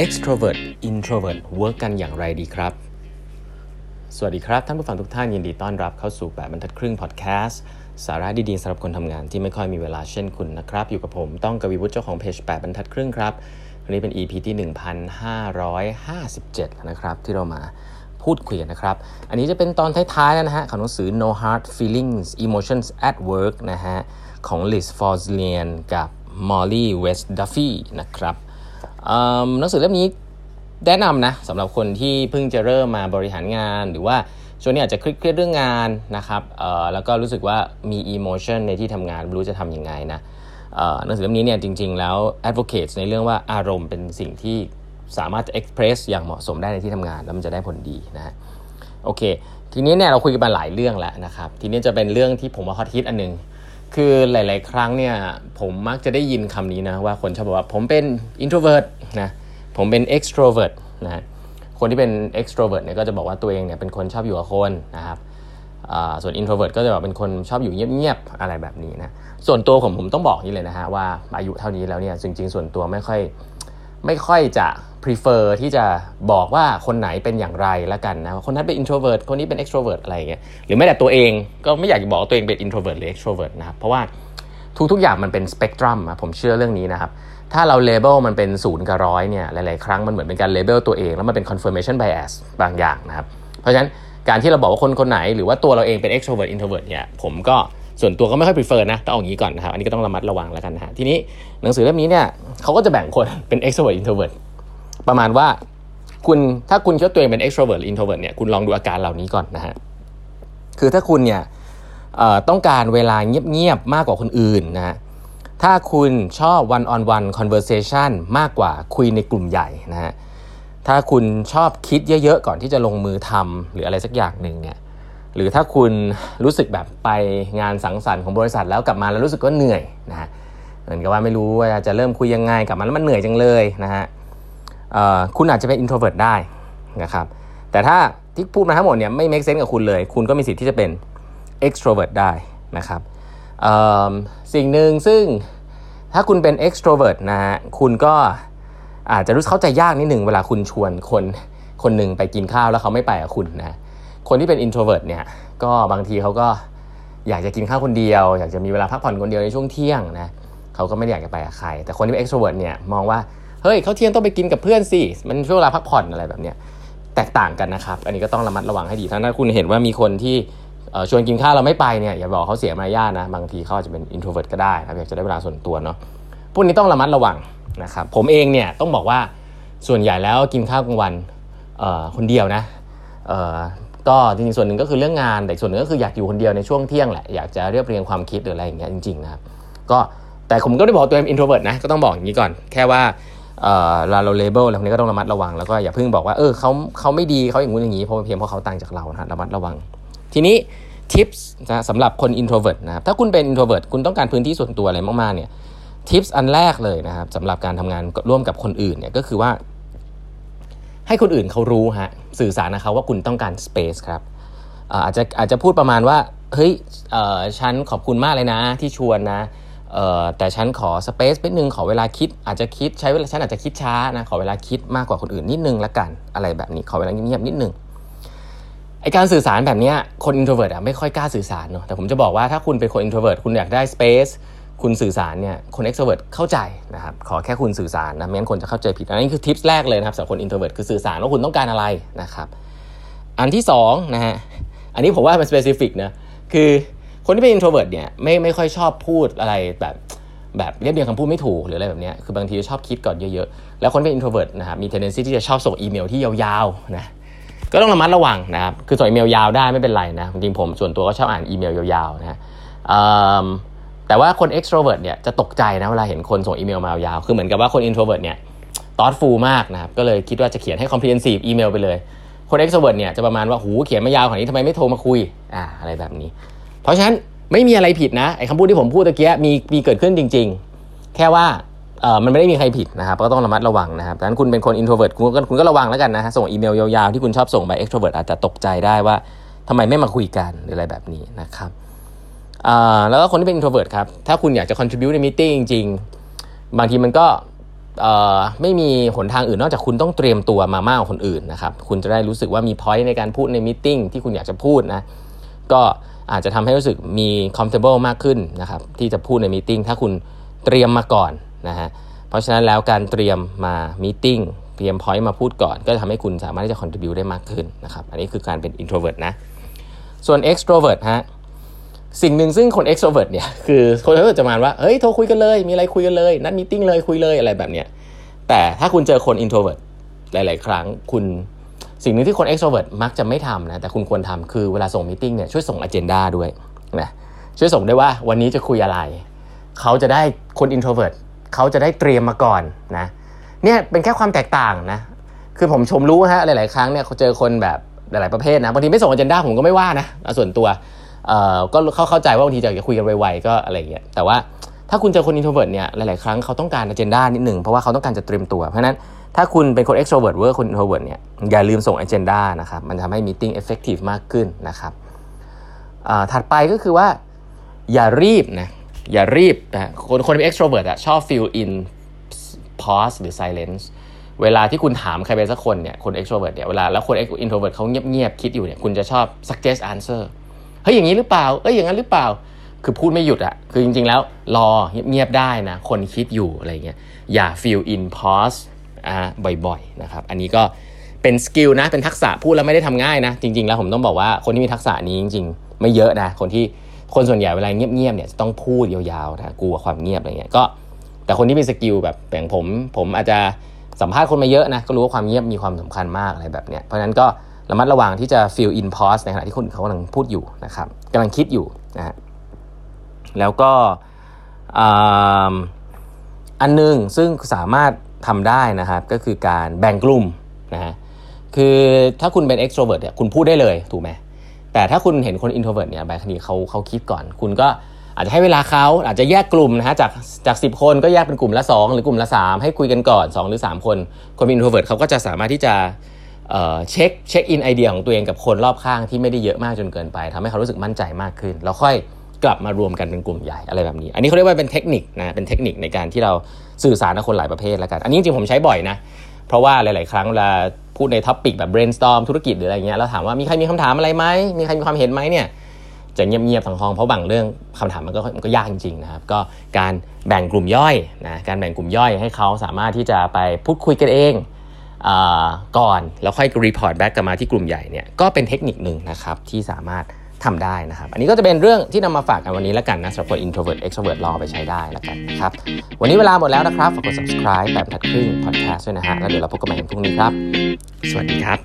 extrovert introvert work กันอย่างไรดีครับ สวัสดีครับ ท่านผู้ฟังทุกท่านยินดีต้อนรับเข้าสู่แปดบรรทัดครึ่งพอดแคสต์สาระดีๆสำหรับคนทำงานที่ไม่ค่อยมีเวลาเช่นคุณนะครับ อยู่กับผมต้องกวีวุฒิเจ้าของเพจแปดบรรทัดครึ่งครับวันนี้เป็น EP ที่ 1557 นะครับ ที่เรามาพูดคุยกันนะครับ อันนี้จะเป็นตอนท้ายๆแล้วนะฮะของหนังสือ No Hard Feelings Emotions at Work นะฮะของ Liz f o r z l i a n กับ Molly West Duffy นะครับ หนังสือเล่มนี้แนะนำนะสำหรับคนที่เพิ่งจะเริ่มมาบริหารงาน หรือว่าช่วงนี้อาจจะเครียดเรื่องงานนะครับแล้วก็รู้สึกว่ามี emotion ในที่ทำงานไม่รู้จะทำยังไงนะหนังสือเล่มนี้เนี่ยจริง ๆ แล้ว advocate ในเรื่องว่าอารมณ์เป็นสิ่งที่สามารถจะ express อย่างเหมาะสมได้ในที่ทำงาน แล้วมันจะได้ผลดีนะโอเค ทีนี้เนี่ยเราคุยกันมาหลายเรื่องแล้วนะครับ ทีนี้จะเป็นเรื่องที่ผมว่าฮอตฮิตอันนึง คือหลาย ๆ ครั้งเนี่ยผมมักจะได้ยินคำนี้นะว่าคนชอบบอกว่าผมเป็น introvert นะผมเป็น extrovert นะคนที่เป็น extrovert เนี่ยก็จะบอกว่าตัวเองเนี่ยเป็นคนชอบอยู่กับคนนะครับส่วน introvert ก็จะบอกเป็นคนชอบอยู่เงียบ ๆ อะไรแบบนี้นะส่วนตัวผมผมต้องบอกนี่เลยนะฮะว่าอายุเท่านี้แล้วเนี่ยจริง ๆ ส่วนตัวไม่ค่อย ไม่ค่อยจะ prefer ที่จะบอกว่าคนไหนเป็นอย่างไรละกันนะคนนั้นเป็น introvert คนนี้เป็น extrovert อะไรอย่างเงี้ยหรือแม้แต่ตัวเองก็ไม่อยากจะบอกตัวเองเป็น introvert หรือ extrovert นะครับเพราะว่าทุกๆอย่างมันเป็น spectrum ผมเชื่อเรื่องนี้นะครับถ้าเรา label มันเป็นศูนย์กับร้อยเนี่ยหลายๆครั้งมันเหมือนเป็นการ label ตัวเอง แล้วมันเป็น confirmation bias บางอย่างนะครับเพราะฉะนั้นการที่เราบอกว่าคนคนไหนหรือว่าตัวเราเองเป็น extrovert introvert เนี่ยผมก็ ส่วนตัวก็ไม่ค่อย prefer นะต้องเอาอย่างนี้ก่อนนะครับอันนี้ก็ต้องระมัดระวังแล้วกันนะฮะทีนี้หนังสือเล่มนี้เนี่ยเขาก็จะแบ่งคนเป็น extrovert introvert ประมาณว่าคุณถ้าคุณคิดตัวเองเป็น extrovert หรือ introvert เนี่ยคุณลองดูอาการเหล่านี้ก่อนนะฮะคือถ้าคุณเนี่ยต้องการเวลาเงียบๆมากกว่าคนอื่นนะฮะถ้าคุณชอบ one on one conversation มากกว่าคุยในกลุ่มใหญ่นะฮะถ้าคุณชอบคิดเยอะๆ ก่อนที่จะลงมือทำหรืออะไรสักอย่างหนึ่งเนี่ย หรือถ้าคุณรู้สึกแบบไปงานสังสรรค์ของบริษัทแล้วกลับมาแล้วรู้สึกว่าเหนื่อยนะฮะเหมือนกับว่าไม่รู้ว่าจะเริ่มคุยยังไงกลับมาแล้วมันเหนื่อยจังเลยนะฮะคุณอาจจะเป็น introvert ได้นะครับแต่ถ้าที่พูดมาทั้งหมดเนี่ยไม่ make sense กับคุณเลย คุณก็มีสิทธิ์ที่จะเป็น extrovert ได้นะครับสิ่งหนึ่งซึ่งถ้าคุณเป็น extrovert นะฮะคุณก็อาจจะรู้เข้าใจยากนิดหนึ่งเวลาคุณชวนคนคนหนึ่งไปกินข้าวแล้วเขาไม่ไปกับคุณนะ คนที่เป็น introvert เนี่ยก็บางทีเขาก็อยากจะกินข้าวคนเดียว อยากจะมีเวลาพักผ่อนคนเดียวในช่วงเที่ยงนะเขาก็ไม่ได้อยากจะไปกับใคร แต่คนที่เป็น extrovert เนี่ยมองว่าเฮ้ยเขาเที่ยงต้องไปกินกับเพื่อนสิมันช่วงเวลาพักผ่อนอะไรแบบเนี้ยแตกต่างกันนะครับ อันนี้ก็ต้องระมัดระวังให้ดี ถ้าคุณเห็นว่ามีคนที่ชวนกินข้าวเราไม่ไปเนี่ยอย่าบอกเขาเสียมารยาทนะ บางทีเขาอาจจะเป็น introvert ก็ได้นะอยากจะได้เวลาส่วนตัวเนาะพวกนี้ต้องระมัดระวังนะครับผมเองเนี่ยต้องบอกว่าส่วนใหญ่แล้วกินข้าวกลางวันคนเดียวนะ ก็จริงๆส่วนหนึ่งก็คือเรื่องงาน แต่ส่วนหนึ่งก็คืออยากอยู่คนเดียวในช่วงเที่ยงแหละอยากจะเรียบเรียงความคิดหรืออะไรอย่างเงี้ยจริงๆนะครับก็แต่ผมก็ได้บอกตัวเอง introvert นะก็ต้องบอกอย่างนี้ก่อน แค่ว่าเเราเราเลเบลแล้วกนี้ก็ต้องระมัดระวังแล้วก็อย่าเพิ่งบอกว่าเออเขาเขาไม่ดีเขาอย่างงู้นอย่างนี้เพราะเพียงเพราะเขาต่างจากเรานะระมัดระวัง ทีนี้ทิปส์นะสำหรับคน introvert นะครับถ้าคุณเป็น introvert คุณต้องการพื้นที่ส่วนตัวอะไรมากๆเนี่ยทิปส์อันแรกเลยนะครับสำหรับการทำงานร่วมกับคนอื่นเนี่ยก็คือว่า ให้คนอื่นเขารู้ฮะสื่อสารนะเขาว่าคุณต้องการ space ครับอาจจะอาจจะพูดประมาณว่าเฮ้ยฉันขอบคุณมากเลยนะที่ชวนนะแต่ฉันขอ space นิดนึงขอเวลาคิด อาจจะคิดใช้เวลาฉันอาจจะคิดช้านะขอเวลาคิดมากกว่าคนอื่นนิดนึงละกันอะไรแบบนี้ขอเวลาเงียบๆนิดนึงไอการสื่อสารแบบนี้คน introvert อะไม่ค่อยกล้าสื่อสารเนาะแต่ผมจะบอกว่าถ้าคุณเป็นคน introvert คุณอยากได้ space คุณสื่อสารเนี่ยคน extrovert เข้าใจนะครับขอแค่คุณสื่อสารนะไม่งั้นคนจะเข้าใจผิดอันนี้คือ tips แรกเลยนะครับสำหรับคน introvert คือสื่อสารว่าคุณต้องการอะไรนะครับ อันที่2นะฮะอันนี้ผมว่าเป็น specific นะคือคนที่เป็น introvert เนี่ยไม่ไม่ค่อยชอบพูดอะไรแบบแบบเรียบเรียงคำพูดไม่ถูกหรืออะไรแบบนี้คือบางทีชอบคิดก่อนเยอะๆ แล้วคนเป็น introvert นะครับมี tendency ที่จะชอบส่งอีเมลที่ยาวๆนะก็ต้องระมัดระวังนะครับคือส่งอีเมลยาวได้ไม่เป็นไรนะจริงผมส่วนตัวก็ชอบอ่านอีเมลยาวๆนะ แต่ว่าคน extrovert เนี่ยจะตกใจนะเวลาเห็นคนส่งอีเมลมายาว คือเหมือนกับว่าคน introvert เนี่ย thoughtful มากนะครับ ก็เลยคิดว่าจะเขียนให้ comprehensive อีเมลไปเลย คน extrovert เนี่ยจะประมาณว่าหูเขียนมายาวขนาดนี้ทำไมไม่โทรมาคุย อ่าอะไรแบบนี้ เพราะฉะนั้นไม่มีอะไรผิดนะไอ้คำพูดที่ผมพูดตะเกียมีมีเกิดขึ้นจริง ๆ แค่ว่าเออมันไม่ได้มีใครผิดนะครับ ก็ต้องระมัดระวังนะครับดังนั้นคุณเป็นคน introvert คุณก็คุณก็ระวังแล้วกันนะฮะส่งอีเมลยาวๆที่คุณชอบส่งไป extrovert อาจจะตกใจได้ว่าทำไมไม่มาคุยกันหรืออะไรแบบนี้นะครับ แล้วก็คนที่เป็น introvert ครับ ถ้าคุณอยากจะ contribute ใน meeting จริงๆ บางทีมันก็ ไม่มีหนทางอื่นนอกจากคุณต้องเตรียมตัวมามากกว่าคนอื่นนะครับ คุณจะได้รู้สึกว่ามีพอยต์ในการพูดในมิ팅ที่คุณอยากจะพูดนะ ก็อาจจะทำให้รู้สึกมี comfortable มากขึ้นนะครับที่จะพูดในมิ팅ถ้าคุณเตรียมมาก่อนนะฮะ เพราะฉะนั้นแล้วการเตรียมมามิ팅เตรียมพอยต์มาพูดก่อน ก็จะทำให้คุณสามารถที่จะ contribute ได้มากขึ้นนะครับ อันนี้คือการเป็น introvert นะ ส่วน extrovert ฮะ สิ่งหนึ่งซึ่งคน extrovert เนี่ยคือคน extrovert จะมาว่าเฮ้ยโทรคุยกันเลยมีอะไรคุยกันเลยนัดมีติ้งเลยคุยเลยอะไรแบบเนี้ยแต่ถ้าคุณเจอคน introvert หลาย ๆ ครั้งคุณสิ่งหนึ่งที่คน extrovert มักจะไม่ทำนะแต่คุณควรทำคือเวลาส่งมีติ้งเนี่ยช่วยส่ง agenda ด้วยนะช่วยส่งได้ว่าวันนี้จะคุยอะไร เขาจะได้คน introvert เขาจะได้เตรียมมาก่อนนะเนี่ยเป็นแค่ความแตกต่างนะคือผมชมรู้ฮะหลาย ๆ ครั้งเนี่ยเขาเจอคนแบบหลาย ๆ ประเภทนะบางทีไม่ส่ง agenda ผมก็ไม่ว่านะส่วนตัว ก็เขาเข้าใจว่าบางทีจะคุยกันไวๆก็อะไรเงี้ยแต่ว่าถ้าคุณเจอคน introvert เนี่ยหลายๆครั้งเขาต้องการ agenda นิดหนึ่งเพราะว่าเขาต้องการจะเตรียมตัว เพราะนั้นถ้าคุณเป็นคน extrovert เวอร์คน introvert เนี่ยอย่าลืมส่ง agenda นะครับมันทำให้ meeting effective มากขึ้นนะครับถัดไปก็คือว่าอย่ารีบนะอย่ารีบนะคนคนเป็น extrovert อะชอบ feel in pause หรือ silence เวลาที่คุณถามใครไปสักคนเนี่ยคน extrovert เนี่ยเวลาแล้วคน introvert เขาเงียบๆคิดอยู่เนี่ยคุณจะชอบ suggest answer เฮ้ยอย่างนี้หรือเปล่าเอ้ยอย่างนั้นหรือเปล่า คือพูดไม่หยุดอะคือจริง ๆ แล้วรอเงียบได้นะ คนคิดอยู่อะไรเงี้ยอย่า fill in pause อ่าบ่อยๆนะครับอันนี้ก็เป็น skill นะเป็นทักษะพูดแล้วไม่ได้ทำง่ายนะ จริง ๆ แล้วผมต้องบอกว่าคนที่มีทักษะนี้จริง ๆ ไม่เยอะนะคนที่คนส่วนใหญ่เวลาเงียบๆเนี่ยจะต้องพูดยาวๆนะกลัวความเงียบอะไรเงี้ยก็ แต่คนที่มีสกิลแบบอย่างผม ผมอาจจะสัมภาษณ์คนมาเยอะนะก็รู้ว่าความเงียบมีความสำคัญมากอะไรแบบเนี้ยเพราะฉะนั้นก็ ระมัดระวังที่จะ feel in pause ในขณะที่คนเขากำลังพูดอยู่นะครับกำลังคิดอยู่นะฮะแล้วก็อันนึงซึ่งสามารถทำได้นะครับก็คือการแบ่งกลุ่มนะฮะคือถ้าคุณเป็น extrovert เนี่ยคุณพูดได้เลยถูกไหมแต่ถ้าคุณเห็นคน introvert เนี่ยบางทีเขาเขาคิดก่อน คุณก็อาจจะให้เวลาเขาอาจจะแยกกลุ่มนะฮะจากจากสิบคนก็แยกเป็นกลุ่มละ 2 หรือกลุ่มละ 3 ให้คุยกันก่อน 2 หรือ 3 คนคน introvert เขาก็จะสามารถที่จะ เช็ค check in ไอเดียของตัวเองกับคนรอบข้างที่ไม่ได้เยอะมากจนเกินไปทำให้เขารู้สึกมั่นใจมากขึ้น แล้วค่อยกลับมารวมกันเป็นกลุ่มใหญ่อะไรแบบนี้ อันนี้เขาเรียกว่าเป็นเทคนิคนะเป็นเทคนิคในการที่เราสื่อสารกับคนหลายประเภทแล้วกัน อันนี้จริงๆผมใช้บ่อยนะ เพราะว่าหลาย ๆ ครั้งเวลาพูดใน topic แบบ brainstorm ธุรกิจหรืออะไรเงี้ยแล้วถามว่ามีใครมีคำถามอะไรไหมมีใครมีความเห็นไหมเนี่ยจะเงียบๆทั้งห้องเพราะบางเรื่องคำถามมันก็มันก็ยากจริงๆนะครับก็การแบ่งกลุ่มย่อยนะการแบ่งกลุ่มย่อยให้เขาสามารถที่จะไปพูดคุยกันเอง ก่อนแล้วค่อย report back กลับมาที่กลุ่มใหญ่เนี่ยก็เป็นเทคนิคหนึ่งนะครับที่สามารถทำได้นะครับ อันนี้ก็จะเป็นเรื่องที่นำมาฝากกันวันนี้แล้วกันนะสำหรับคน introvert extrovert ลองไปใช้ได้แล้วกันนะครับ วันนี้เวลาหมดแล้วนะครับ ฝากกด subscribe แปดบรรทัดครึ่ง podcast ด้วยนะฮะ แล้วเดี๋ยวเราพบกันใหม่พรุ่งนี้ครับ สวัสดีครับ